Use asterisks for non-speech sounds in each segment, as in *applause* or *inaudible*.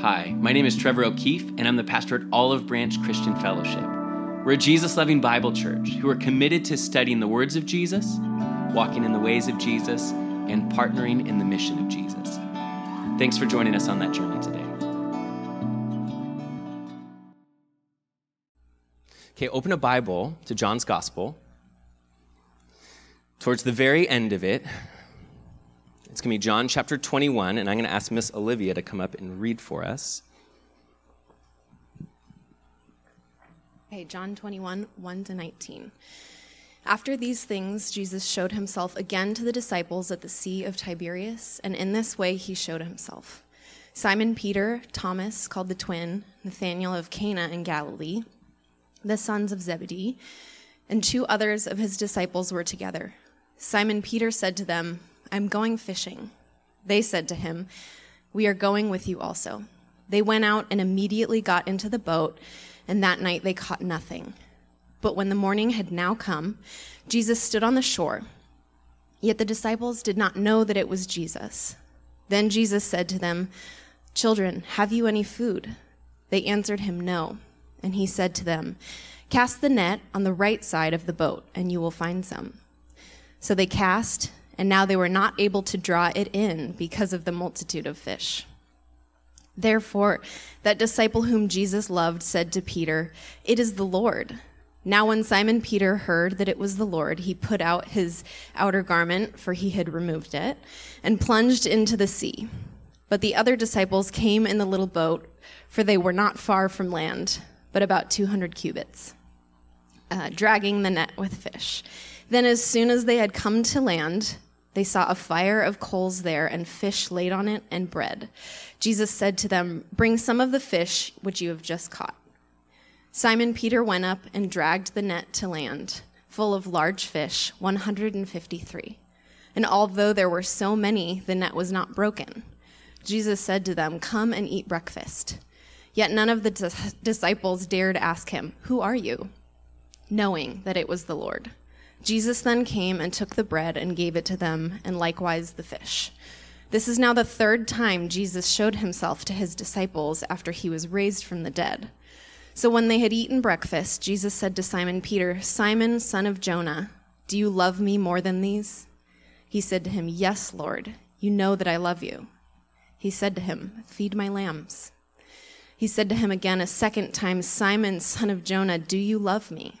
Hi, my name is Trevor O'Keefe, and I'm the pastor at Olive Branch Christian Fellowship. We're a Jesus loving Bible church who are committed to studying the words of Jesus, walking in the ways of Jesus, and partnering in the mission of Jesus. Thanks for joining us on that journey today. Okay, open a Bible to John's Gospel. Towards the very end of it, it's going to be John chapter 21, and I'm going to ask Miss Olivia to come up and read for us. Okay, John 21, 1 to 19. After these things, Jesus showed himself again to the disciples at the Sea of Tiberias, and in this way he showed himself. Simon Peter, Thomas, called the twin, Nathanael of Cana in Galilee, the sons of Zebedee, and two others of his disciples were together. Simon Peter said to them, I'm going fishing. They said to him, We are going with you also. They went out and immediately got into the boat, and that night they caught nothing. But when the morning had now come, Jesus stood on the shore. Yet the disciples did not know that it was Jesus. Then Jesus said to them, Children, have you any food? They answered him, No. And he said to them, Cast the net on the right side of the boat, and you will find some. So they cast, and now they were not able to draw it in because of the multitude of fish. Therefore, that disciple whom Jesus loved said to Peter, It is the Lord. Now, when Simon Peter heard that it was the Lord, he put out his outer garment, for he had removed it, and plunged into the sea. But the other disciples came in the little boat, for they were not far from land, but about 200 cubits, uh, dragging the net with fish. Then, as soon as they had come to land, they saw a fire of coals there and fish laid on it and bread. Jesus said to them, Bring some of the fish which you have just caught. Simon Peter went up and dragged the net to land, full of large fish, 153. And although there were so many, the net was not broken. Jesus said to them, Come and eat breakfast. Yet none of the dis- disciples dared ask him, Who are you? knowing that it was the Lord. Jesus then came and took the bread and gave it to them, and likewise the fish. This is now the third time Jesus showed himself to his disciples after he was raised from the dead. So when they had eaten breakfast, Jesus said to Simon Peter, Simon, son of Jonah, do you love me more than these? He said to him, Yes, Lord, you know that I love you. He said to him, Feed my lambs. He said to him again a second time, Simon, son of Jonah, do you love me?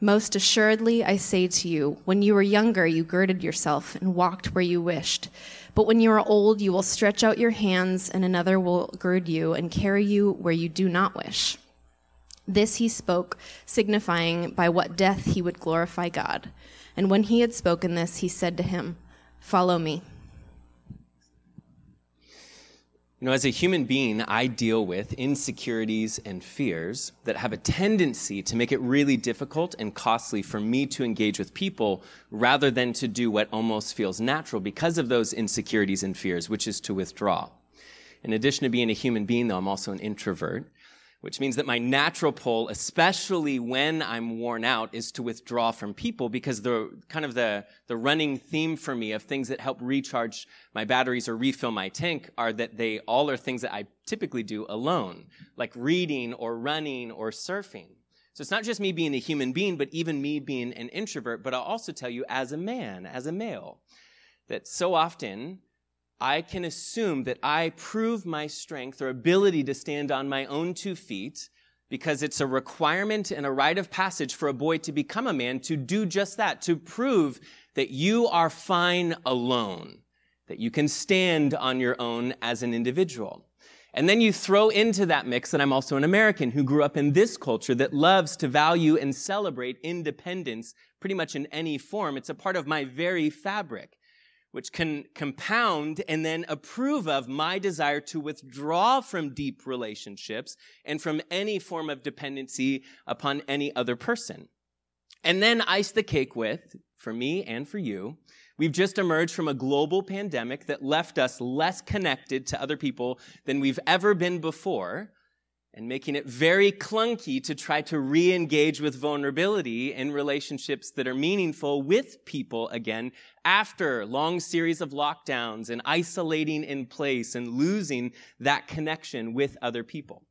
Most assuredly, I say to you, when you were younger, you girded yourself and walked where you wished. But when you are old, you will stretch out your hands, and another will gird you and carry you where you do not wish. This he spoke, signifying by what death he would glorify God. And when he had spoken this, he said to him, Follow me. You know, as a human being, I deal with insecurities and fears that have a tendency to make it really difficult and costly for me to engage with people rather than to do what almost feels natural because of those insecurities and fears, which is to withdraw. In addition to being a human being, though, I'm also an introvert which means that my natural pull, especially when I'm worn out, is to withdraw from people because the kind of the, the running theme for me of things that help recharge my batteries or refill my tank are that they all are things that I typically do alone, like reading or running or surfing. So it's not just me being a human being, but even me being an introvert. But I'll also tell you as a man, as a male, that so often I can assume that I prove my strength or ability to stand on my own two feet because it's a requirement and a rite of passage for a boy to become a man to do just that, to prove that you are fine alone, that you can stand on your own as an individual. And then you throw into that mix that I'm also an American who grew up in this culture that loves to value and celebrate independence pretty much in any form. It's a part of my very fabric which can compound and then approve of my desire to withdraw from deep relationships and from any form of dependency upon any other person. And then ice the cake with, for me and for you. We've just emerged from a global pandemic that left us less connected to other people than we've ever been before and making it very clunky to try to re-engage with vulnerability in relationships that are meaningful with people again after long series of lockdowns and isolating in place and losing that connection with other people.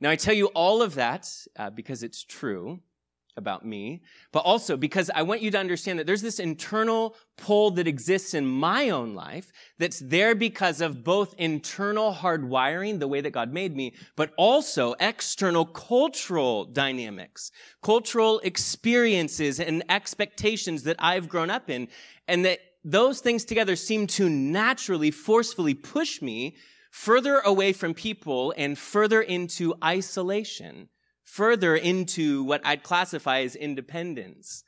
Now I tell you all of that uh, because it's true about me, but also because I want you to understand that there's this internal pull that exists in my own life that's there because of both internal hardwiring, the way that God made me, but also external cultural dynamics, cultural experiences and expectations that I've grown up in. And that those things together seem to naturally, forcefully push me further away from people and further into isolation further into what I'd classify as independence.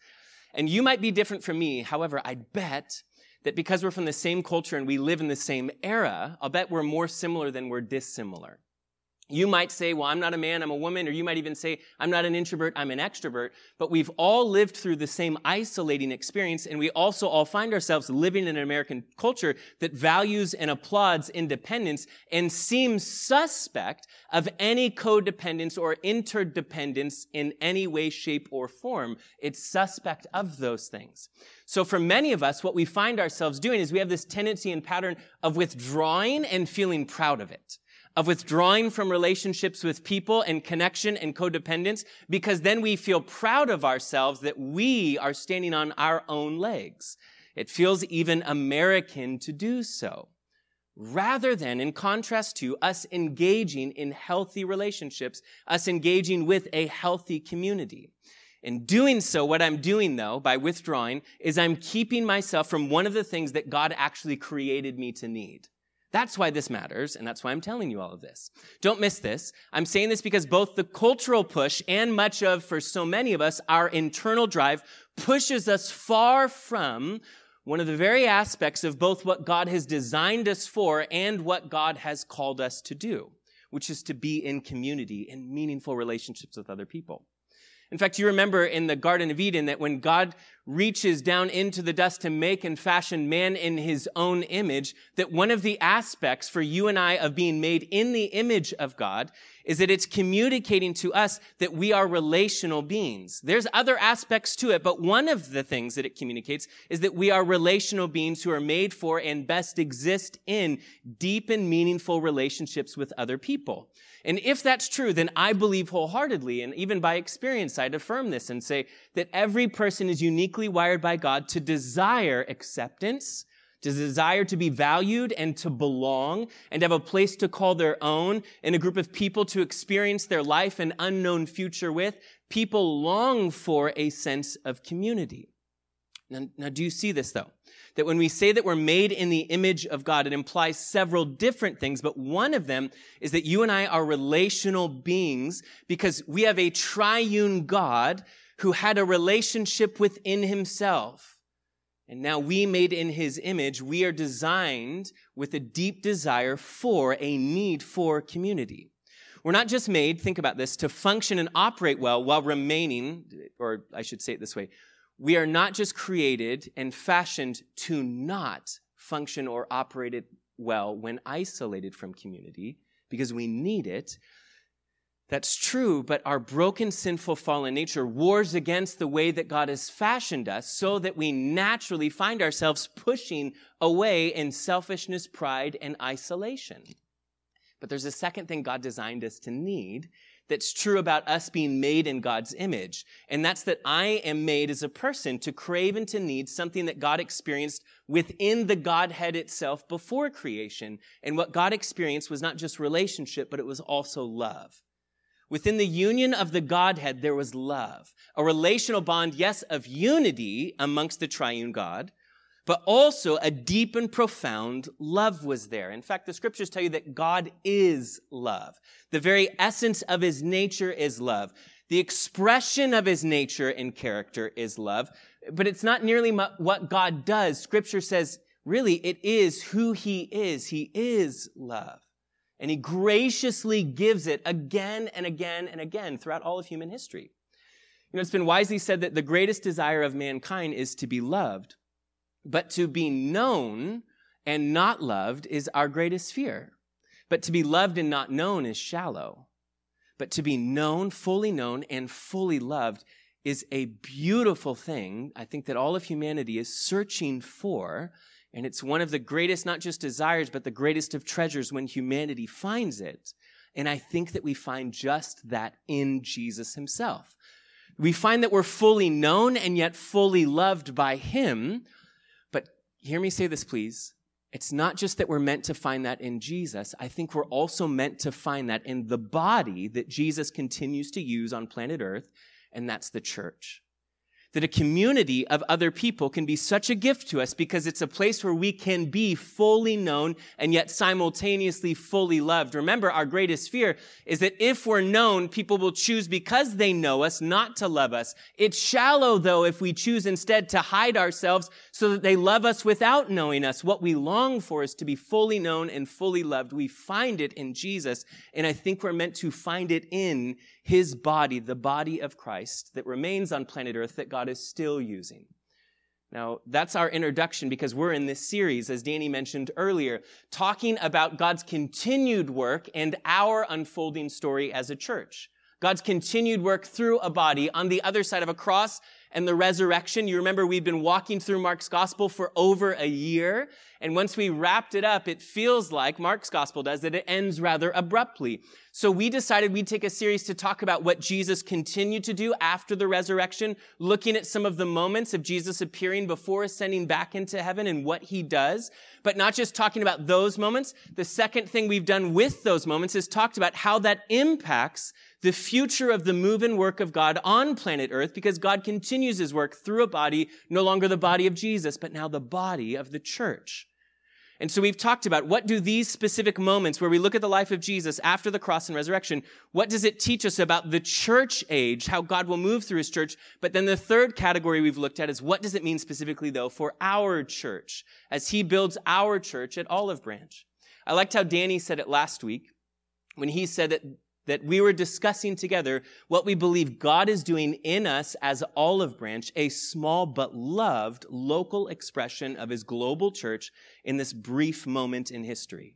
And you might be different from me. However, I'd bet that because we're from the same culture and we live in the same era, I'll bet we're more similar than we're dissimilar. You might say, well, I'm not a man, I'm a woman, or you might even say, I'm not an introvert, I'm an extrovert. But we've all lived through the same isolating experience, and we also all find ourselves living in an American culture that values and applauds independence and seems suspect of any codependence or interdependence in any way, shape, or form. It's suspect of those things. So for many of us, what we find ourselves doing is we have this tendency and pattern of withdrawing and feeling proud of it of withdrawing from relationships with people and connection and codependence because then we feel proud of ourselves that we are standing on our own legs. It feels even American to do so. Rather than, in contrast to, us engaging in healthy relationships, us engaging with a healthy community. In doing so, what I'm doing though, by withdrawing, is I'm keeping myself from one of the things that God actually created me to need. That's why this matters, and that's why I'm telling you all of this. Don't miss this. I'm saying this because both the cultural push and much of, for so many of us, our internal drive pushes us far from one of the very aspects of both what God has designed us for and what God has called us to do, which is to be in community, in meaningful relationships with other people. In fact, you remember in the Garden of Eden that when God reaches down into the dust to make and fashion man in his own image, that one of the aspects for you and I of being made in the image of God is that it's communicating to us that we are relational beings. There's other aspects to it, but one of the things that it communicates is that we are relational beings who are made for and best exist in deep and meaningful relationships with other people. And if that's true, then I believe wholeheartedly, and even by experience, I'd affirm this and say that every person is uniquely wired by God to desire acceptance, to desire to be valued and to belong and to have a place to call their own in a group of people to experience their life and unknown future with. People long for a sense of community. Now, now do you see this though? That when we say that we're made in the image of God, it implies several different things, but one of them is that you and I are relational beings because we have a triune God who had a relationship within himself. And now we made in his image, we are designed with a deep desire for a need for community. We're not just made, think about this, to function and operate well while remaining, or I should say it this way, we are not just created and fashioned to not function or operate it well when isolated from community because we need it. That's true, but our broken, sinful, fallen nature wars against the way that God has fashioned us so that we naturally find ourselves pushing away in selfishness, pride, and isolation. But there's a second thing God designed us to need, that's true about us being made in God's image. And that's that I am made as a person to crave and to need something that God experienced within the Godhead itself before creation. And what God experienced was not just relationship, but it was also love. Within the union of the Godhead, there was love. A relational bond, yes, of unity amongst the triune God, but also a deep and profound love was there. In fact, the scriptures tell you that God is love. The very essence of his nature is love. The expression of his nature and character is love, but it's not nearly what God does. Scripture says, really, it is who he is. He is love. And he graciously gives it again and again and again throughout all of human history. You know, it's been wisely said that the greatest desire of mankind is to be loved, but to be known and not loved is our greatest fear. But to be loved and not known is shallow. But to be known, fully known, and fully loved is a beautiful thing. I think that all of humanity is searching for. And it's one of the greatest, not just desires, but the greatest of treasures when humanity finds it. And I think that we find just that in Jesus himself. We find that we're fully known and yet fully loved by him. Hear me say this, please. It's not just that we're meant to find that in Jesus. I think we're also meant to find that in the body that Jesus continues to use on planet Earth, and that's the church that a community of other people can be such a gift to us because it's a place where we can be fully known and yet simultaneously fully loved. Remember, our greatest fear is that if we're known, people will choose because they know us not to love us. It's shallow though if we choose instead to hide ourselves so that they love us without knowing us. What we long for is to be fully known and fully loved. We find it in Jesus, and I think we're meant to find it in his body, the body of Christ that remains on planet Earth that God is still using. Now, that's our introduction because we're in this series, as Danny mentioned earlier, talking about God's continued work and our unfolding story as a church. God's continued work through a body on the other side of a cross and the resurrection. You remember we've been walking through Mark's gospel for over a year. And once we wrapped it up, it feels like Mark's gospel does that it ends rather abruptly. So we decided we'd take a series to talk about what Jesus continued to do after the resurrection, looking at some of the moments of Jesus appearing before ascending back into heaven and what he does. But not just talking about those moments. The second thing we've done with those moments is talked about how that impacts the future of the move and work of God on planet Earth because God continues his work through a body, no longer the body of Jesus, but now the body of the church. And so we've talked about what do these specific moments where we look at the life of Jesus after the cross and resurrection, what does it teach us about the church age, how God will move through his church? But then the third category we've looked at is what does it mean specifically though for our church as he builds our church at Olive Branch? I liked how Danny said it last week when he said that that we were discussing together what we believe God is doing in us as Olive Branch, a small but loved local expression of his global church in this brief moment in history.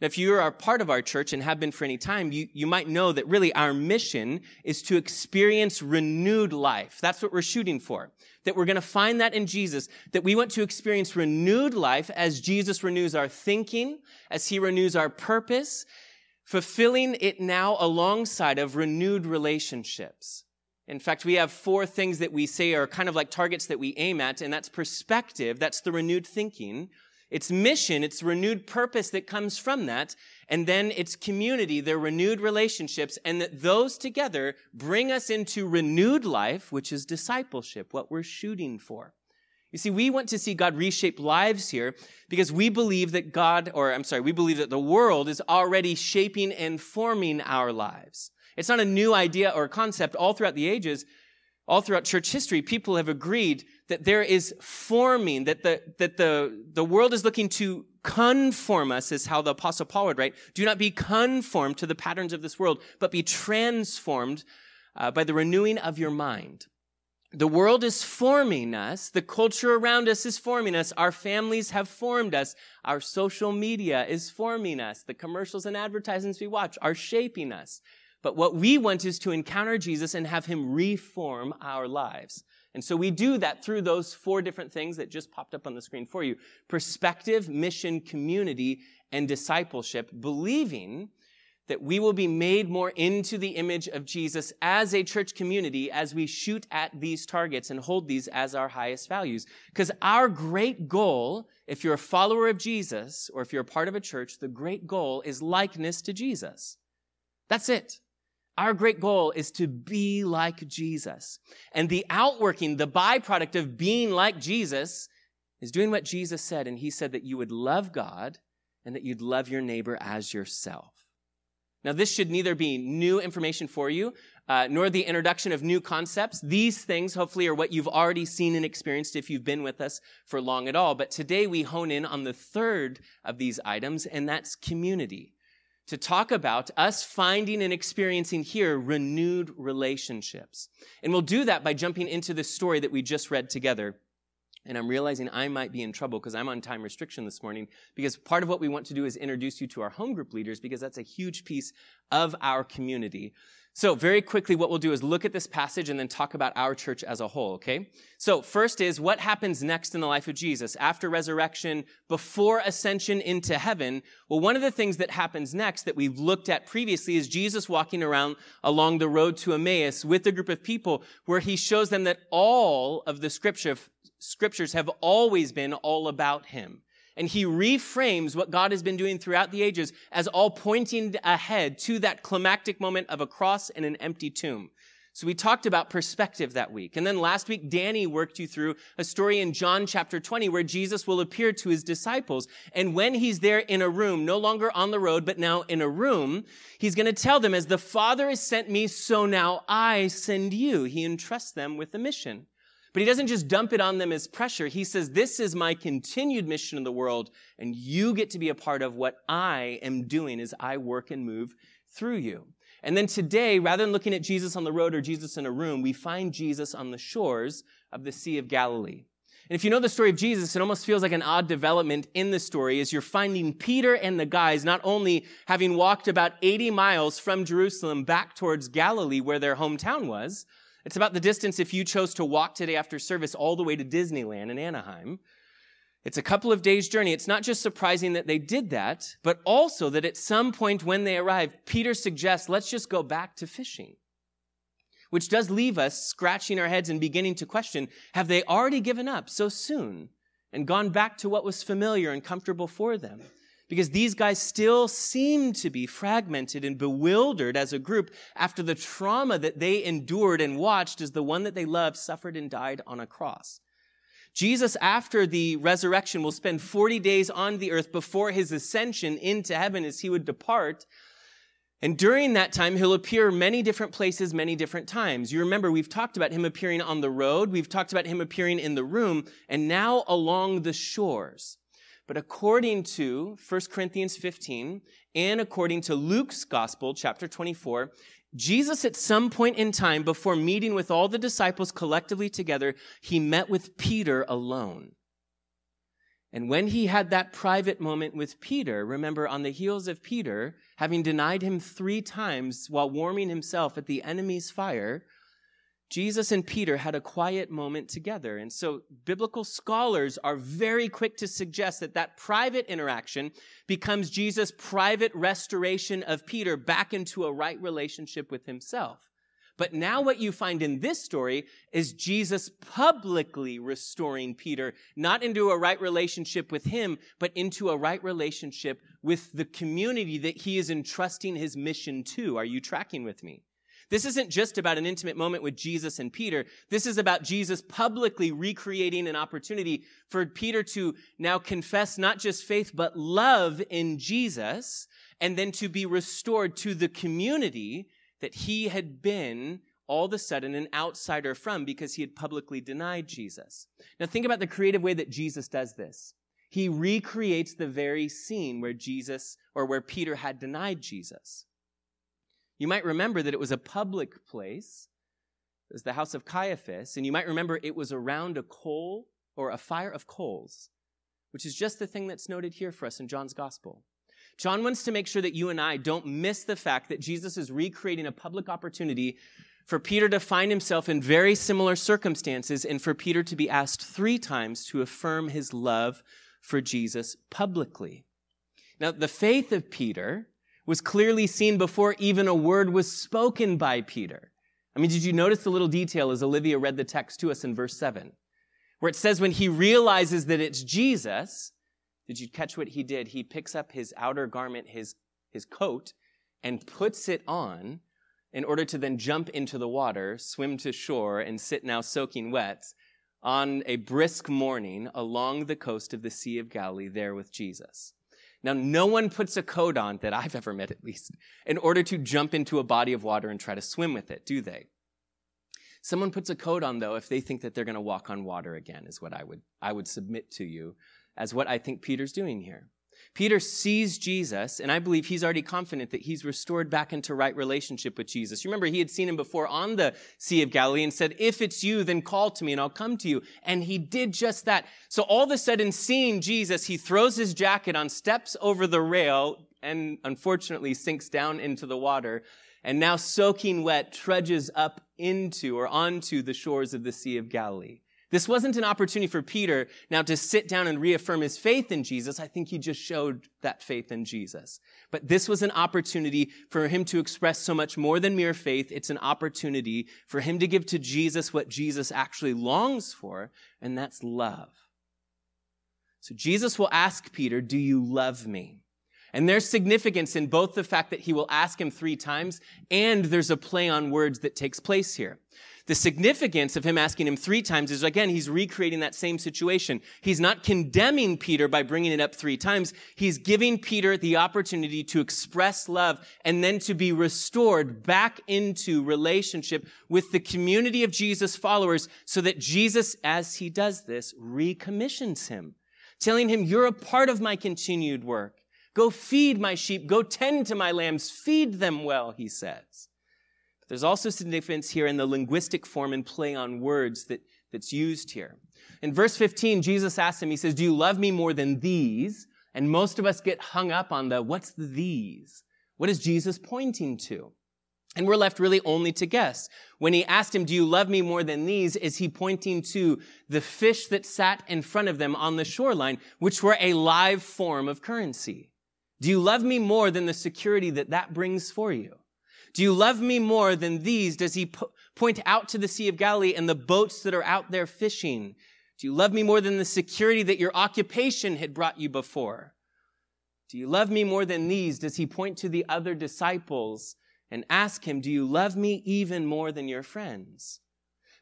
Now, if you are part of our church and have been for any time, you, you might know that really our mission is to experience renewed life. That's what we're shooting for. That we're going to find that in Jesus, that we want to experience renewed life as Jesus renews our thinking, as he renews our purpose, fulfilling it now alongside of renewed relationships. In fact, we have four things that we say are kind of like targets that we aim at, and that's perspective, that's the renewed thinking. It's mission, it's renewed purpose that comes from that. And then it's community, their renewed relationships, and that those together bring us into renewed life, which is discipleship, what we're shooting for. You see, we want to see God reshape lives here because we believe that God, or I'm sorry, we believe that the world is already shaping and forming our lives. It's not a new idea or concept. All throughout the ages, all throughout church history, people have agreed that there is forming, that the, that the, the world is looking to conform us, is how the apostle Paul would write. Do not be conformed to the patterns of this world, but be transformed uh, by the renewing of your mind. The world is forming us. The culture around us is forming us. Our families have formed us. Our social media is forming us. The commercials and advertisements we watch are shaping us. But what we want is to encounter Jesus and have him reform our lives. And so we do that through those four different things that just popped up on the screen for you. Perspective, mission, community, and discipleship, believing that we will be made more into the image of Jesus as a church community as we shoot at these targets and hold these as our highest values. Because our great goal, if you're a follower of Jesus or if you're a part of a church, the great goal is likeness to Jesus. That's it. Our great goal is to be like Jesus. And the outworking, the byproduct of being like Jesus is doing what Jesus said. And he said that you would love God and that you'd love your neighbor as yourself. Now, this should neither be new information for you, uh, nor the introduction of new concepts. These things, hopefully, are what you've already seen and experienced if you've been with us for long at all. But today we hone in on the third of these items, and that's community. to talk about us finding and experiencing here renewed relationships. And we'll do that by jumping into the story that we just read together. And I'm realizing I might be in trouble because I'm on time restriction this morning because part of what we want to do is introduce you to our home group leaders because that's a huge piece of our community. So, very quickly, what we'll do is look at this passage and then talk about our church as a whole, okay? So, first is what happens next in the life of Jesus after resurrection, before ascension into heaven? Well, one of the things that happens next that we've looked at previously is Jesus walking around along the road to Emmaus with a group of people where he shows them that all of the scripture, scriptures have always been all about him. And he reframes what God has been doing throughout the ages as all pointing ahead to that climactic moment of a cross and an empty tomb. So we talked about perspective that week. And then last week, Danny worked you through a story in John chapter 20 where Jesus will appear to his disciples. And when he's there in a room, no longer on the road, but now in a room, he's going to tell them, as the Father has sent me, so now I send you. He entrusts them with a mission. But he doesn't just dump it on them as pressure. He says, this is my continued mission in the world, and you get to be a part of what I am doing as I work and move through you. And then today, rather than looking at Jesus on the road or Jesus in a room, we find Jesus on the shores of the Sea of Galilee. And if you know the story of Jesus, it almost feels like an odd development in the story as you're finding Peter and the guys not only having walked about 80 miles from Jerusalem back towards Galilee where their hometown was, it's about the distance if you chose to walk today after service all the way to Disneyland in Anaheim. It's a couple of days' journey. It's not just surprising that they did that, but also that at some point when they arrived, Peter suggests, let's just go back to fishing. Which does leave us scratching our heads and beginning to question, have they already given up so soon and gone back to what was familiar and comfortable for them? Because these guys still seem to be fragmented and bewildered as a group after the trauma that they endured and watched as the one that they loved suffered and died on a cross. Jesus, after the resurrection, will spend 40 days on the earth before his ascension into heaven as he would depart. And during that time, he'll appear many different places, many different times. You remember, we've talked about him appearing on the road. We've talked about him appearing in the room and now along the shores. But according to 1 Corinthians 15 and according to Luke's gospel, chapter 24, Jesus at some point in time before meeting with all the disciples collectively together, he met with Peter alone. And when he had that private moment with Peter, remember on the heels of Peter having denied him three times while warming himself at the enemy's fire, Jesus and Peter had a quiet moment together. And so biblical scholars are very quick to suggest that that private interaction becomes Jesus' private restoration of Peter back into a right relationship with himself. But now what you find in this story is Jesus publicly restoring Peter, not into a right relationship with him, but into a right relationship with the community that he is entrusting his mission to. Are you tracking with me? This isn't just about an intimate moment with Jesus and Peter. This is about Jesus publicly recreating an opportunity for Peter to now confess not just faith, but love in Jesus, and then to be restored to the community that he had been all of a sudden an outsider from because he had publicly denied Jesus. Now think about the creative way that Jesus does this. He recreates the very scene where Jesus or where Peter had denied Jesus. You might remember that it was a public place. It was the house of Caiaphas. And you might remember it was around a coal or a fire of coals, which is just the thing that's noted here for us in John's gospel. John wants to make sure that you and I don't miss the fact that Jesus is recreating a public opportunity for Peter to find himself in very similar circumstances and for Peter to be asked three times to affirm his love for Jesus publicly. Now, the faith of Peter was clearly seen before even a word was spoken by Peter. I mean, did you notice the little detail as Olivia read the text to us in verse 7? Where it says when he realizes that it's Jesus, did you catch what he did? He picks up his outer garment, his, his coat, and puts it on in order to then jump into the water, swim to shore, and sit now soaking wet on a brisk morning along the coast of the Sea of Galilee there with Jesus. Now, no one puts a coat on, that I've ever met at least, in order to jump into a body of water and try to swim with it, do they? Someone puts a coat on, though, if they think that they're going to walk on water again, is what I would, I would submit to you as what I think Peter's doing here. Peter sees Jesus, and I believe he's already confident that he's restored back into right relationship with Jesus. Remember he had seen him before on the Sea of Galilee and said, If it's you, then call to me and I'll come to you. And he did just that. So all of a sudden, seeing Jesus, he throws his jacket on, steps over the rail, and unfortunately sinks down into the water. And now soaking wet, trudges up into or onto the shores of the Sea of Galilee. This wasn't an opportunity for Peter now to sit down and reaffirm his faith in Jesus. I think he just showed that faith in Jesus. But this was an opportunity for him to express so much more than mere faith. It's an opportunity for him to give to Jesus what Jesus actually longs for, and that's love. So Jesus will ask Peter, do you love me? And there's significance in both the fact that he will ask him three times and there's a play on words that takes place here. The significance of him asking him three times is again, he's recreating that same situation. He's not condemning Peter by bringing it up three times. He's giving Peter the opportunity to express love and then to be restored back into relationship with the community of Jesus followers so that Jesus, as he does this, recommissions him, telling him, you're a part of my continued work. Go feed my sheep. Go tend to my lambs. Feed them well, he says. But there's also significance here in the linguistic form and play on words that, that's used here. In verse 15, Jesus asks him, he says, Do you love me more than these? And most of us get hung up on the what's the these? What is Jesus pointing to? And we're left really only to guess. When he asked him, do you love me more than these? Is he pointing to the fish that sat in front of them on the shoreline, which were a live form of currency? Do you love me more than the security that that brings for you? Do you love me more than these? Does he po- point out to the Sea of Galilee and the boats that are out there fishing? Do you love me more than the security that your occupation had brought you before? Do you love me more than these? Does he point to the other disciples and ask him, do you love me even more than your friends?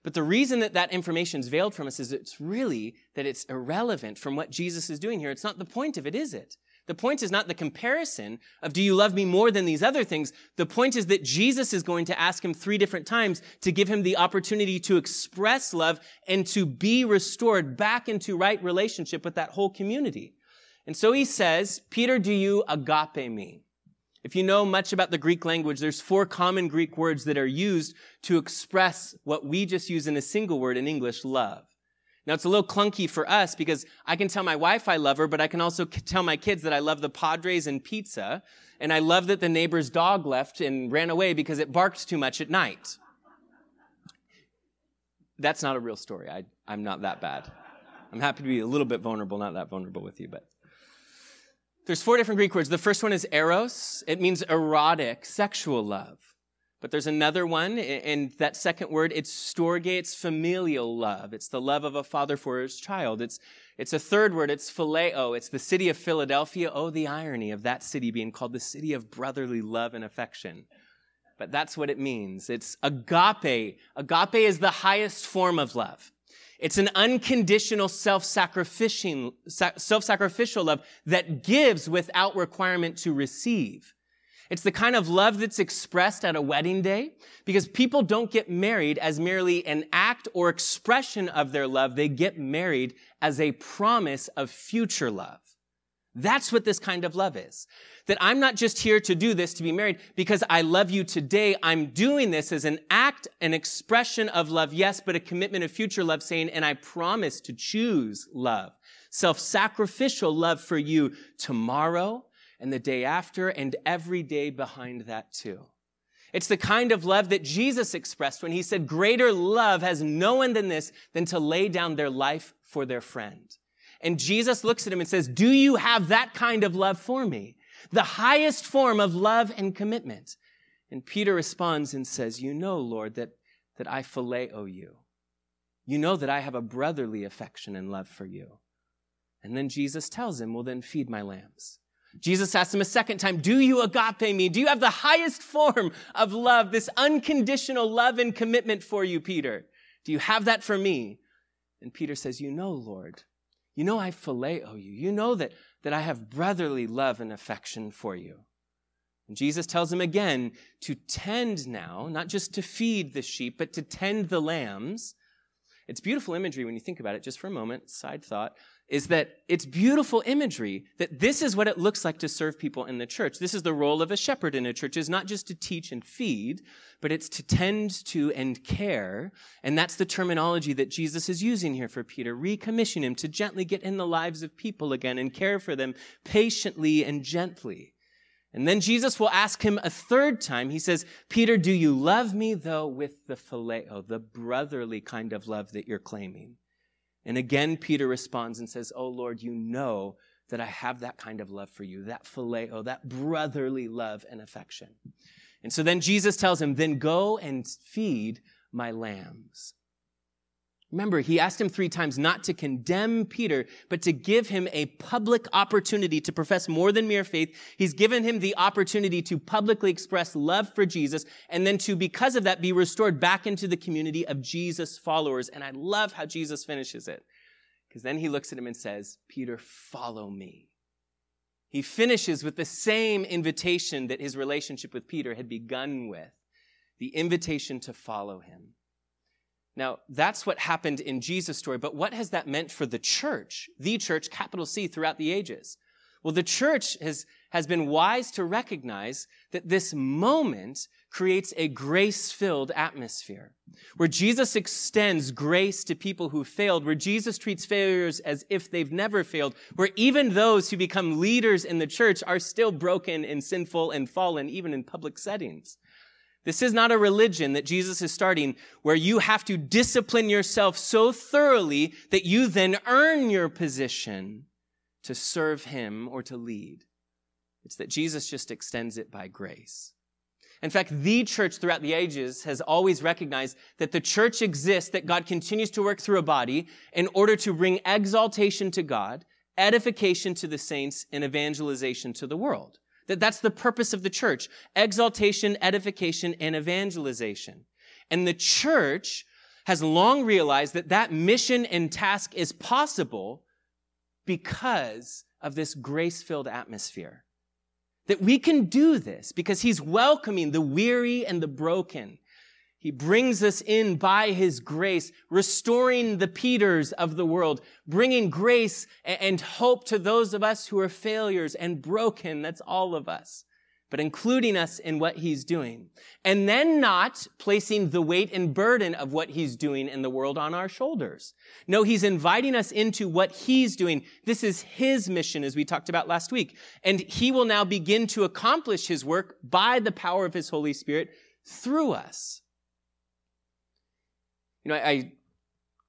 But the reason that that information is veiled from us is it's really that it's irrelevant from what Jesus is doing here. It's not the point of it, is it? The point is not the comparison of do you love me more than these other things? The point is that Jesus is going to ask him three different times to give him the opportunity to express love and to be restored back into right relationship with that whole community. And so he says, Peter, do you agape me? If you know much about the Greek language, there's four common Greek words that are used to express what we just use in a single word in English, love. Now it's a little clunky for us because I can tell my wife I love her, but I can also tell my kids that I love the Padres and pizza. And I love that the neighbor's dog left and ran away because it barked too much at night. That's not a real story. I, I'm not that bad. I'm happy to be a little bit vulnerable, not that vulnerable with you, but there's four different Greek words. The first one is eros. It means erotic, sexual love. But there's another one, and that second word, it's storge, it's familial love. It's the love of a father for his child. It's, it's a third word, it's phileo. It's the city of Philadelphia. Oh, the irony of that city being called the city of brotherly love and affection. But that's what it means. It's agape. Agape is the highest form of love. It's an unconditional self-sacrificial, self-sacrificial love that gives without requirement to receive. It's the kind of love that's expressed at a wedding day because people don't get married as merely an act or expression of their love. They get married as a promise of future love. That's what this kind of love is. That I'm not just here to do this to be married because I love you today. I'm doing this as an act, an expression of love, yes, but a commitment of future love saying, and I promise to choose love. Self-sacrificial love for you tomorrow and the day after and every day behind that too. It's the kind of love that Jesus expressed when he said, greater love has no one than this than to lay down their life for their friend. And Jesus looks at him and says, do you have that kind of love for me? The highest form of love and commitment. And Peter responds and says, you know, Lord, that, that I phileo you. You know that I have a brotherly affection and love for you. And then Jesus tells him, well, then feed my lambs. Jesus asks him a second time, do you agape me? Do you have the highest form of love, this unconditional love and commitment for you, Peter? Do you have that for me? And Peter says, you know, Lord, you know I phileo you. You know that, that I have brotherly love and affection for you. And Jesus tells him again to tend now, not just to feed the sheep, but to tend the lambs. It's beautiful imagery when you think about it, just for a moment, side thought, is that it's beautiful imagery that this is what it looks like to serve people in the church. This is the role of a shepherd in a church is not just to teach and feed, but it's to tend to and care. And that's the terminology that Jesus is using here for Peter. Recommission him to gently get in the lives of people again and care for them patiently and gently. And then Jesus will ask him a third time. He says, Peter, do you love me though with the phileo, the brotherly kind of love that you're claiming? And again, Peter responds and says, Oh Lord, you know that I have that kind of love for you, that phileo, that brotherly love and affection. And so then Jesus tells him, then go and feed my lambs. Remember, he asked him three times not to condemn Peter, but to give him a public opportunity to profess more than mere faith. He's given him the opportunity to publicly express love for Jesus and then to, because of that, be restored back into the community of Jesus followers. And I love how Jesus finishes it. Because then he looks at him and says, Peter, follow me. He finishes with the same invitation that his relationship with Peter had begun with the invitation to follow him. Now, that's what happened in Jesus' story, but what has that meant for the church, the church, capital C, throughout the ages? Well, the church has, has been wise to recognize that this moment creates a grace-filled atmosphere where Jesus extends grace to people who failed, where Jesus treats failures as if they've never failed, where even those who become leaders in the church are still broken and sinful and fallen, even in public settings. This is not a religion that Jesus is starting where you have to discipline yourself so thoroughly that you then earn your position to serve him or to lead. It's that Jesus just extends it by grace. In fact, the church throughout the ages has always recognized that the church exists, that God continues to work through a body in order to bring exaltation to God, edification to the saints, and evangelization to the world. That that's the purpose of the church. Exaltation, edification, and evangelization. And the church has long realized that that mission and task is possible because of this grace-filled atmosphere. That we can do this because he's welcoming the weary and the broken. He brings us in by his grace, restoring the Peters of the world, bringing grace and hope to those of us who are failures and broken. That's all of us. But including us in what he's doing. And then not placing the weight and burden of what he's doing in the world on our shoulders. No, he's inviting us into what he's doing. This is his mission, as we talked about last week. And he will now begin to accomplish his work by the power of his Holy Spirit through us. You know, I,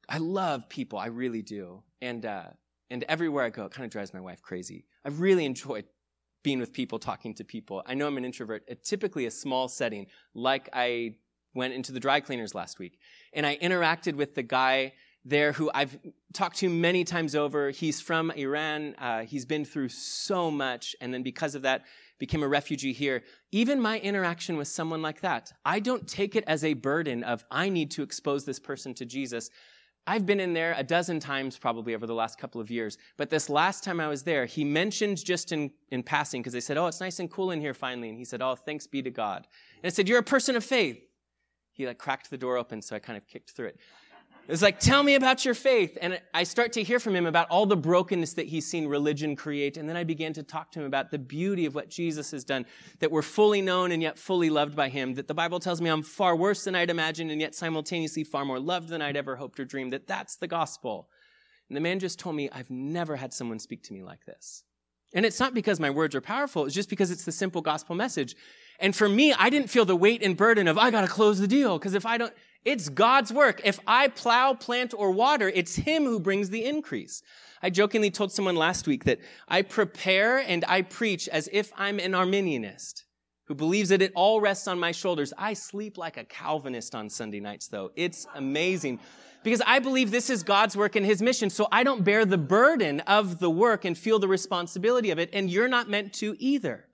I, love people. I really do. And, uh, and everywhere I go, it kind of drives my wife crazy. I really enjoy being with people, talking to people. I know I'm an introvert, a, typically a small setting, like I went into the dry cleaners last week. And I interacted with the guy there who I've talked to many times over. He's from Iran. Uh, he's been through so much. And then because of that, became a refugee here, even my interaction with someone like that, I don't take it as a burden of, I need to expose this person to Jesus. I've been in there a dozen times probably over the last couple of years, but this last time I was there, he mentioned just in, in passing, because they said, Oh, it's nice and cool in here finally. And he said, Oh, thanks be to God. And I said, You're a person of faith. He like cracked the door open, so I kind of kicked through it. It's like, tell me about your faith. And I start to hear from him about all the brokenness that he's seen religion create. And then I began to talk to him about the beauty of what Jesus has done, that we're fully known and yet fully loved by him, that the Bible tells me I'm far worse than I'd imagined and yet simultaneously far more loved than I'd ever hoped or dreamed, that that's the gospel. And the man just told me, I've never had someone speak to me like this. And it's not because my words are powerful, it's just because it's the simple gospel message. And for me, I didn't feel the weight and burden of, I gotta close the deal, because if I don't, it's God's work. If I plow, plant, or water, it's Him who brings the increase. I jokingly told someone last week that I prepare and I preach as if I'm an Arminianist who believes that it all rests on my shoulders. I sleep like a Calvinist on Sunday nights, though. It's amazing because I believe this is God's work and His mission. So I don't bear the burden of the work and feel the responsibility of it. And you're not meant to either.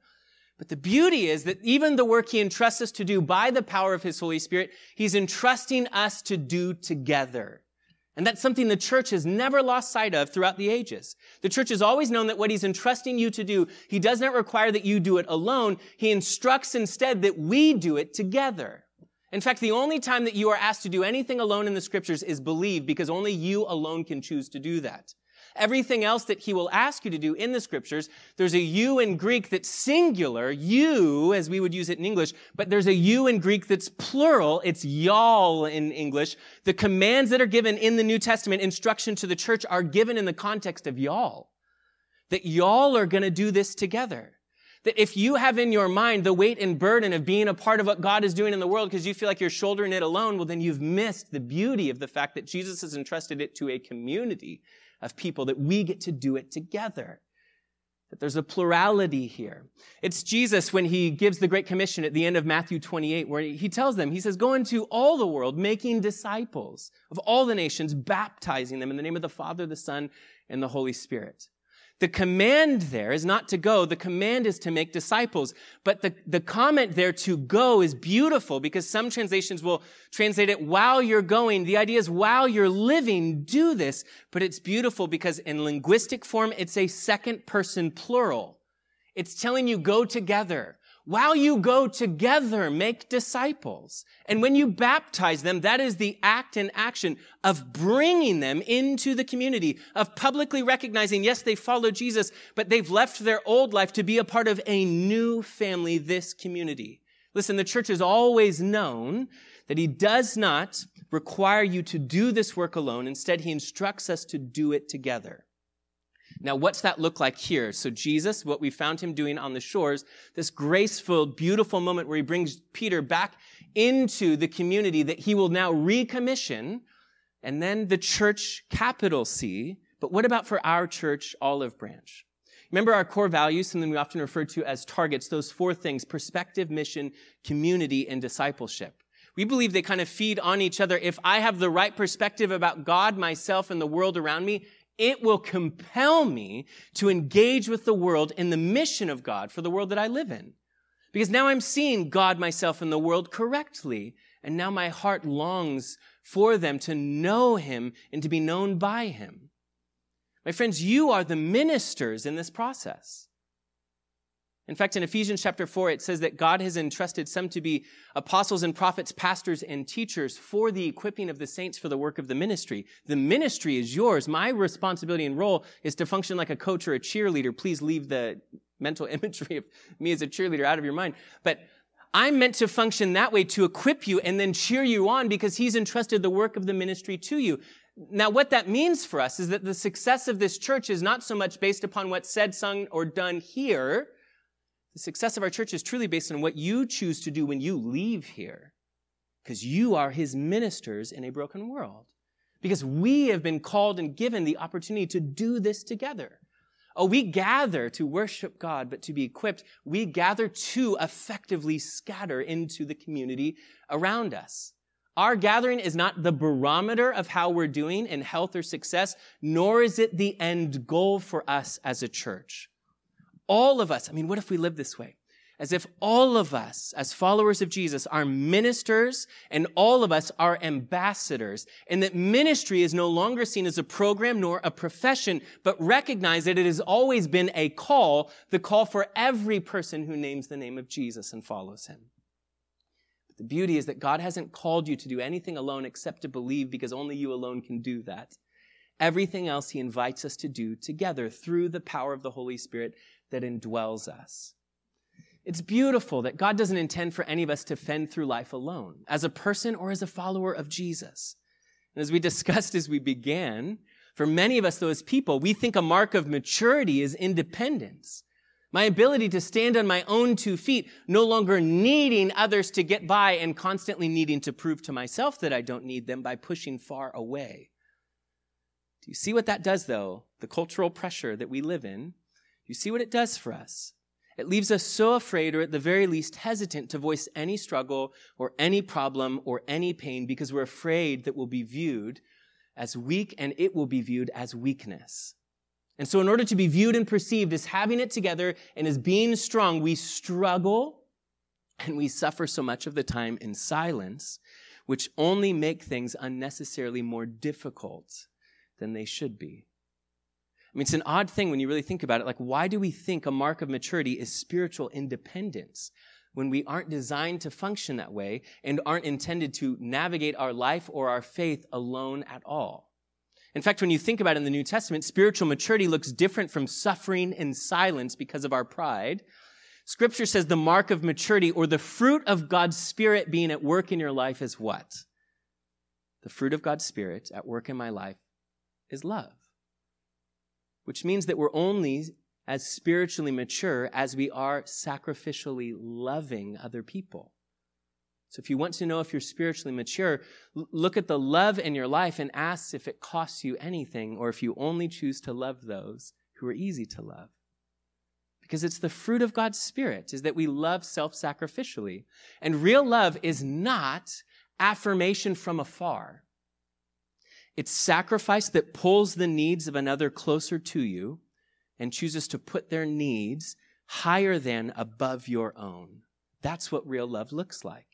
But the beauty is that even the work he entrusts us to do by the power of his Holy Spirit, he's entrusting us to do together. And that's something the church has never lost sight of throughout the ages. The church has always known that what he's entrusting you to do, he does not require that you do it alone. He instructs instead that we do it together. In fact, the only time that you are asked to do anything alone in the scriptures is believe because only you alone can choose to do that. Everything else that he will ask you to do in the scriptures, there's a you in Greek that's singular, you, as we would use it in English, but there's a you in Greek that's plural. It's y'all in English. The commands that are given in the New Testament, instruction to the church, are given in the context of y'all. That y'all are going to do this together. That if you have in your mind the weight and burden of being a part of what God is doing in the world because you feel like you're shouldering it alone, well, then you've missed the beauty of the fact that Jesus has entrusted it to a community of people, that we get to do it together. That there's a plurality here. It's Jesus when he gives the Great Commission at the end of Matthew 28, where he tells them, he says, Go into all the world, making disciples of all the nations, baptizing them in the name of the Father, the Son, and the Holy Spirit. The command there is not to go. The command is to make disciples. But the, the comment there to go is beautiful because some translations will translate it while you're going. The idea is while you're living, do this. But it's beautiful because in linguistic form, it's a second person plural. It's telling you go together. While you go together, make disciples. And when you baptize them, that is the act and action of bringing them into the community, of publicly recognizing, yes, they follow Jesus, but they've left their old life to be a part of a new family, this community. Listen, the church has always known that he does not require you to do this work alone. Instead, he instructs us to do it together. Now, what's that look like here? So Jesus, what we found him doing on the shores, this graceful, beautiful moment where he brings Peter back into the community that he will now recommission, and then the church, capital C. But what about for our church, Olive Branch? Remember our core values, something we often refer to as targets, those four things, perspective, mission, community, and discipleship. We believe they kind of feed on each other. If I have the right perspective about God, myself, and the world around me, it will compel me to engage with the world in the mission of God for the world that I live in. Because now I'm seeing God, myself, and the world correctly. And now my heart longs for them to know Him and to be known by Him. My friends, you are the ministers in this process. In fact, in Ephesians chapter 4, it says that God has entrusted some to be apostles and prophets, pastors and teachers for the equipping of the saints for the work of the ministry. The ministry is yours. My responsibility and role is to function like a coach or a cheerleader. Please leave the mental *laughs* imagery of me as a cheerleader out of your mind. But I'm meant to function that way to equip you and then cheer you on because he's entrusted the work of the ministry to you. Now, what that means for us is that the success of this church is not so much based upon what's said, sung, or done here, the success of our church is truly based on what you choose to do when you leave here, because you are his ministers in a broken world. Because we have been called and given the opportunity to do this together. Oh, we gather to worship God, but to be equipped, we gather to effectively scatter into the community around us. Our gathering is not the barometer of how we're doing in health or success, nor is it the end goal for us as a church. All of us, I mean, what if we live this way? As if all of us, as followers of Jesus, are ministers and all of us are ambassadors, and that ministry is no longer seen as a program nor a profession, but recognize that it has always been a call, the call for every person who names the name of Jesus and follows him. But the beauty is that God hasn't called you to do anything alone except to believe because only you alone can do that. Everything else he invites us to do together through the power of the Holy Spirit that indwells us. It's beautiful that God doesn't intend for any of us to fend through life alone, as a person or as a follower of Jesus. And as we discussed as we began, for many of us, those people, we think a mark of maturity is independence. My ability to stand on my own two feet, no longer needing others to get by and constantly needing to prove to myself that I don't need them by pushing far away. Do you see what that does, though? The cultural pressure that we live in you see what it does for us? It leaves us so afraid, or at the very least hesitant, to voice any struggle or any problem or any pain because we're afraid that we'll be viewed as weak and it will be viewed as weakness. And so, in order to be viewed and perceived as having it together and as being strong, we struggle and we suffer so much of the time in silence, which only make things unnecessarily more difficult than they should be. I mean, it's an odd thing when you really think about it. Like, why do we think a mark of maturity is spiritual independence? when we aren't designed to function that way and aren't intended to navigate our life or our faith alone at all. In fact, when you think about it in the New Testament, spiritual maturity looks different from suffering in silence because of our pride. Scripture says the mark of maturity or the fruit of God's Spirit being at work in your life is what? The fruit of God's Spirit at work in my life is love, which means that we're only as spiritually mature as we are sacrificially loving other people. So if you want to know if you're spiritually mature, look at the love in your life and ask if it costs you anything or if you only choose to love those who are easy to love. Because it's the fruit of God's Spirit is that we love self-sacrificially. And real love is not affirmation from afar. It's sacrifice that pulls the needs of another closer to you and chooses to put their needs higher than above your own. That's what real love looks like.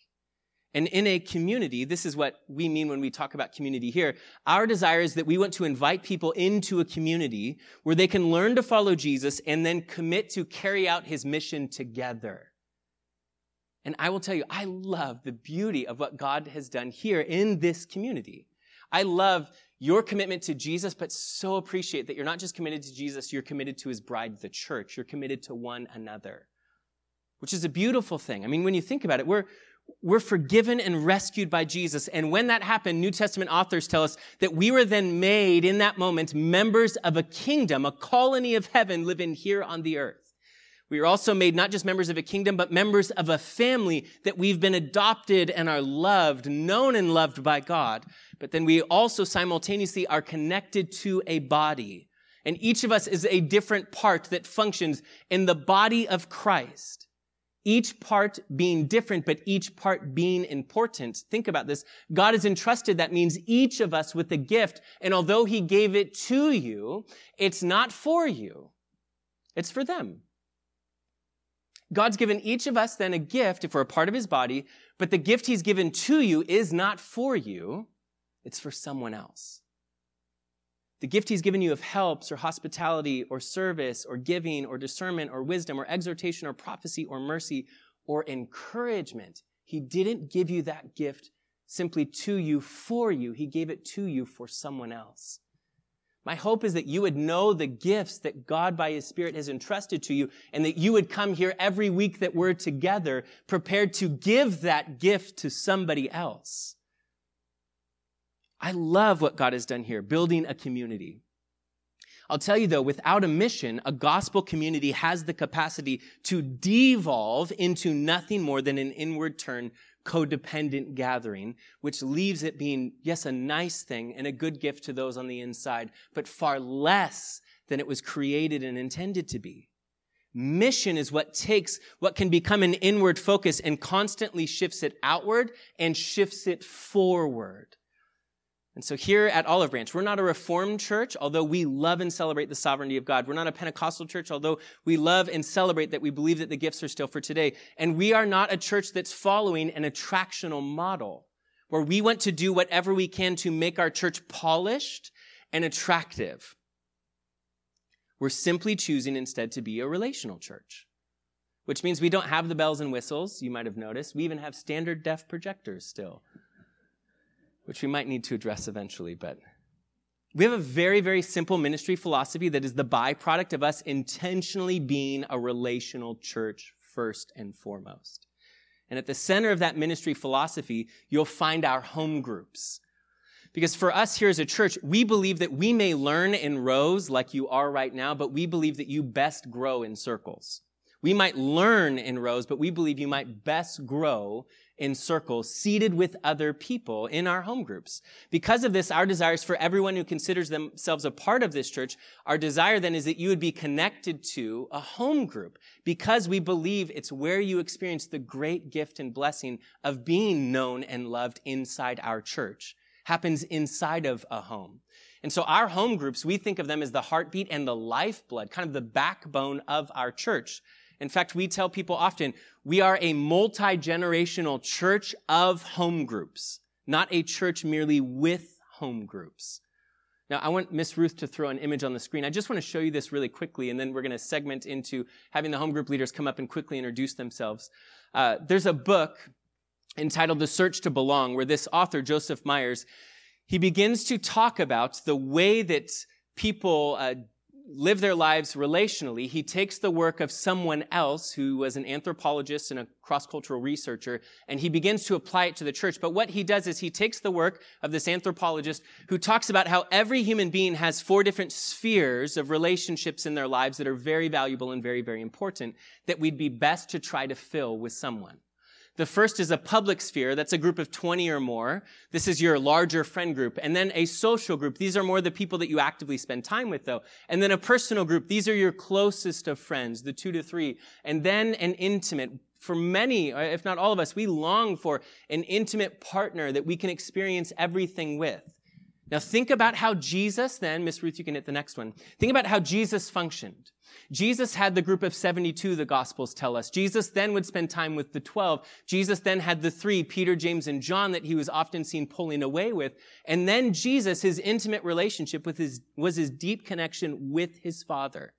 And in a community, this is what we mean when we talk about community here. Our desire is that we want to invite people into a community where they can learn to follow Jesus and then commit to carry out his mission together. And I will tell you, I love the beauty of what God has done here in this community. I love your commitment to Jesus, but so appreciate that you're not just committed to Jesus, you're committed to his bride, the church. You're committed to one another, which is a beautiful thing. I mean, when you think about it, we're, we're forgiven and rescued by Jesus. And when that happened, New Testament authors tell us that we were then made in that moment members of a kingdom, a colony of heaven living here on the earth. We are also made not just members of a kingdom, but members of a family that we've been adopted and are loved, known and loved by God. But then we also simultaneously are connected to a body. And each of us is a different part that functions in the body of Christ. Each part being different, but each part being important. Think about this. God has entrusted, that means each of us with a gift. And although he gave it to you, it's not for you. It's for them. God's given each of us then a gift if we're a part of his body, but the gift he's given to you is not for you, it's for someone else. The gift he's given you of helps or hospitality or service or giving or discernment or wisdom or exhortation or prophecy or mercy or encouragement, he didn't give you that gift simply to you for you. He gave it to you for someone else. My hope is that you would know the gifts that God by His Spirit has entrusted to you and that you would come here every week that we're together prepared to give that gift to somebody else. I love what God has done here, building a community. I'll tell you though, without a mission, a gospel community has the capacity to devolve into nothing more than an inward turn codependent gathering, which leaves it being, yes, a nice thing and a good gift to those on the inside, but far less than it was created and intended to be. Mission is what takes what can become an inward focus and constantly shifts it outward and shifts it forward. And so here at Olive Branch, we're not a reformed church, although we love and celebrate the sovereignty of God. We're not a Pentecostal church, although we love and celebrate that we believe that the gifts are still for today. And we are not a church that's following an attractional model where we want to do whatever we can to make our church polished and attractive. We're simply choosing instead to be a relational church, which means we don't have the bells and whistles, you might have noticed. We even have standard def projectors still which we might need to address eventually, but we have a very, very simple ministry philosophy that is the byproduct of us intentionally being a relational church first and foremost. And at the center of that ministry philosophy, you'll find our home groups. Because for us here as a church, we believe that we may learn in rows like you are right now, but we believe that you best grow in circles. We might learn in rows, but we believe you might best grow in circles, seated with other people in our home groups. Because of this, our desire is for everyone who considers themselves a part of this church. Our desire then is that you would be connected to a home group because we believe it's where you experience the great gift and blessing of being known and loved inside our church. Happens inside of a home. And so our home groups, we think of them as the heartbeat and the lifeblood, kind of the backbone of our church. In fact, we tell people often, we are a multi-generational church of home groups, not a church merely with home groups. Now, I want Miss Ruth to throw an image on the screen. I just want to show you this really quickly, and then we're going to segment into having the home group leaders come up and quickly introduce themselves. Uh, there's a book entitled The Search to Belong, where this author, Joseph Myers, he begins to talk about the way that people uh, live their lives relationally, he takes the work of someone else who was an anthropologist and a cross-cultural researcher, and he begins to apply it to the church. But what he does is he takes the work of this anthropologist who talks about how every human being has four different spheres of relationships in their lives that are very valuable and very, very important that we'd be best to try to fill with someone. The first is a public sphere. That's a group of 20 or more. This is your larger friend group. And then a social group. These are more the people that you actively spend time with, though. And then a personal group. These are your closest of friends, the two to three. And then an intimate. For many, if not all of us, we long for an intimate partner that we can experience everything with. Now think about how Jesus then, Miss Ruth, you can hit the next one. Think about how Jesus functioned. Jesus had the group of 72, the Gospels tell us. Jesus then would spend time with the 12. Jesus then had the three, Peter, James, and John, that he was often seen pulling away with. And then Jesus, his intimate relationship with his, was his deep connection with his Father.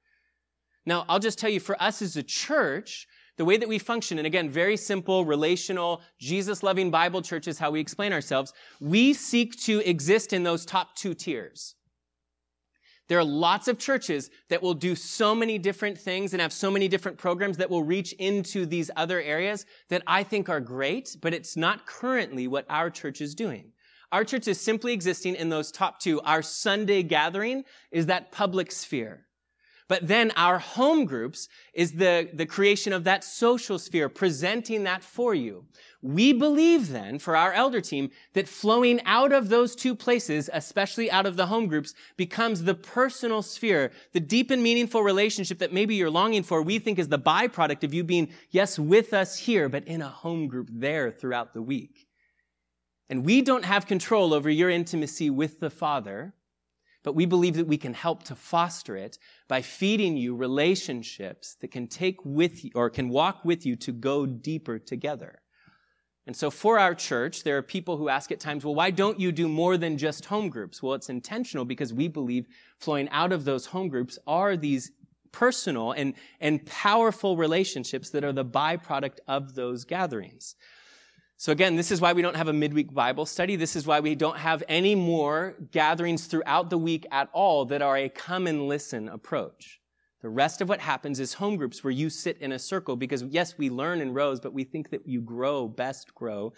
Now, I'll just tell you, for us as a church, the way that we function, and again, very simple, relational, Jesus loving Bible church is how we explain ourselves. We seek to exist in those top two tiers. There are lots of churches that will do so many different things and have so many different programs that will reach into these other areas that I think are great, but it's not currently what our church is doing. Our church is simply existing in those top two. Our Sunday gathering is that public sphere. But then our home groups is the, the creation of that social sphere, presenting that for you. We believe then, for our elder team, that flowing out of those two places, especially out of the home groups, becomes the personal sphere, the deep and meaningful relationship that maybe you're longing for, we think is the byproduct of you being, yes, with us here, but in a home group there throughout the week. And we don't have control over your intimacy with the Father, but we believe that we can help to foster it by feeding you relationships that can take with you or can walk with you to go deeper together. And so for our church, there are people who ask at times, well, why don't you do more than just home groups? Well, it's intentional because we believe flowing out of those home groups are these personal and, and powerful relationships that are the byproduct of those gatherings. So again, this is why we don't have a midweek Bible study. This is why we don't have any more gatherings throughout the week at all that are a come and listen approach. The rest of what happens is home groups where you sit in a circle because yes, we learn in rows, but we think that you grow, best grow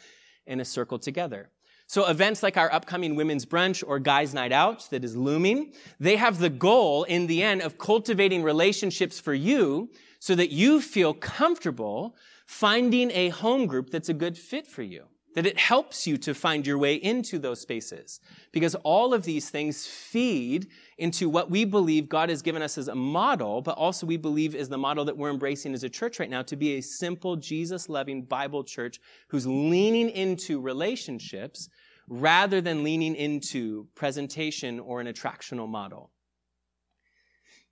in a circle together. So events like our upcoming women's brunch or guys night out that is looming, they have the goal in the end of cultivating relationships for you so that you feel comfortable finding a home group that's a good fit for you that it helps you to find your way into those spaces. Because all of these things feed into what we believe God has given us as a model, but also we believe is the model that we're embracing as a church right now to be a simple, Jesus loving Bible church who's leaning into relationships rather than leaning into presentation or an attractional model.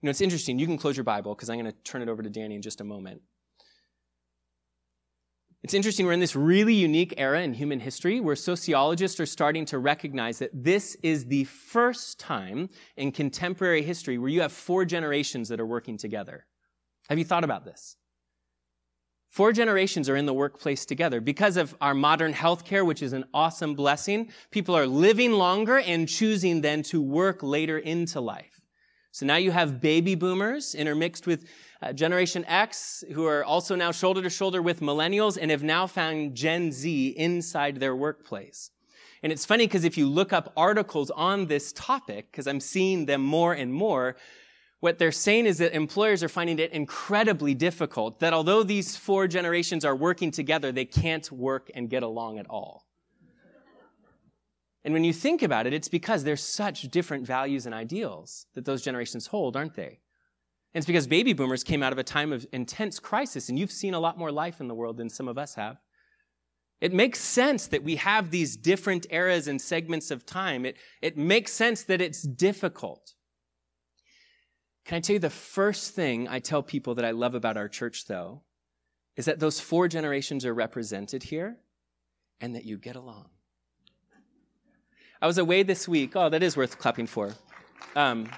You know, it's interesting. You can close your Bible because I'm going to turn it over to Danny in just a moment. It's interesting, we're in this really unique era in human history where sociologists are starting to recognize that this is the first time in contemporary history where you have four generations that are working together. Have you thought about this? Four generations are in the workplace together. Because of our modern healthcare, which is an awesome blessing, people are living longer and choosing then to work later into life. So now you have baby boomers intermixed with uh, Generation X, who are also now shoulder to shoulder with millennials and have now found Gen Z inside their workplace. And it's funny because if you look up articles on this topic, because I'm seeing them more and more, what they're saying is that employers are finding it incredibly difficult that although these four generations are working together, they can't work and get along at all. And when you think about it, it's because there's such different values and ideals that those generations hold, aren't they? And it's because baby boomers came out of a time of intense crisis, and you've seen a lot more life in the world than some of us have. It makes sense that we have these different eras and segments of time. It, it makes sense that it's difficult. Can I tell you the first thing I tell people that I love about our church, though, is that those four generations are represented here and that you get along. I was away this week. Oh, that is worth clapping for. Um,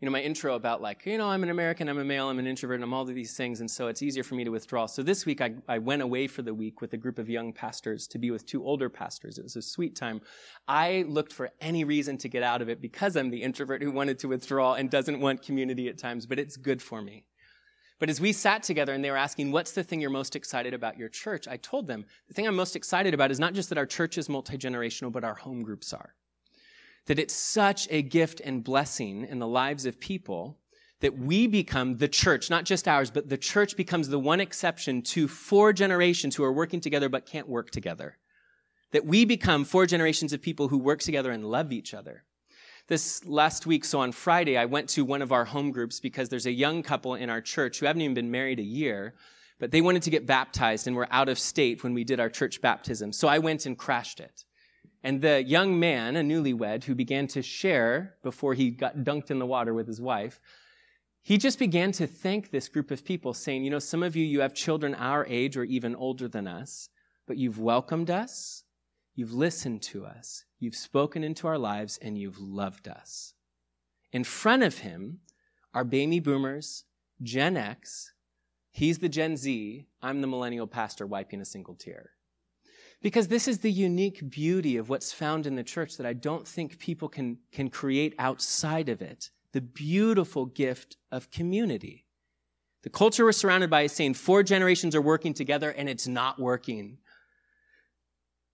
you know, my intro about like, you know, I'm an American, I'm a male, I'm an introvert, and I'm all of these things, and so it's easier for me to withdraw. So this week I, I went away for the week with a group of young pastors to be with two older pastors. It was a sweet time. I looked for any reason to get out of it because I'm the introvert who wanted to withdraw and doesn't want community at times, but it's good for me. But as we sat together and they were asking, what's the thing you're most excited about your church? I told them, the thing I'm most excited about is not just that our church is multi generational, but our home groups are that it's such a gift and blessing in the lives of people that we become the church, not just ours, but the church becomes the one exception to four generations who are working together but can't work together. That we become four generations of people who work together and love each other. This last week, so on Friday, I went to one of our home groups because there's a young couple in our church who haven't even been married a year, but they wanted to get baptized and were out of state when we did our church baptism. So I went and crashed it. And the young man, a newlywed, who began to share before he got dunked in the water with his wife, he just began to thank this group of people, saying, You know, some of you, you have children our age or even older than us, but you've welcomed us, you've listened to us, you've spoken into our lives, and you've loved us. In front of him are baby boomers, Gen X, he's the Gen Z, I'm the millennial pastor wiping a single tear. Because this is the unique beauty of what's found in the church that I don't think people can, can create outside of it. The beautiful gift of community. The culture we're surrounded by is saying four generations are working together and it's not working.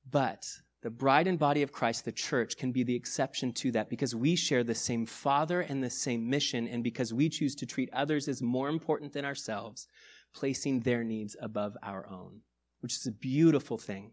But the bride and body of Christ, the church, can be the exception to that because we share the same Father and the same mission, and because we choose to treat others as more important than ourselves, placing their needs above our own, which is a beautiful thing.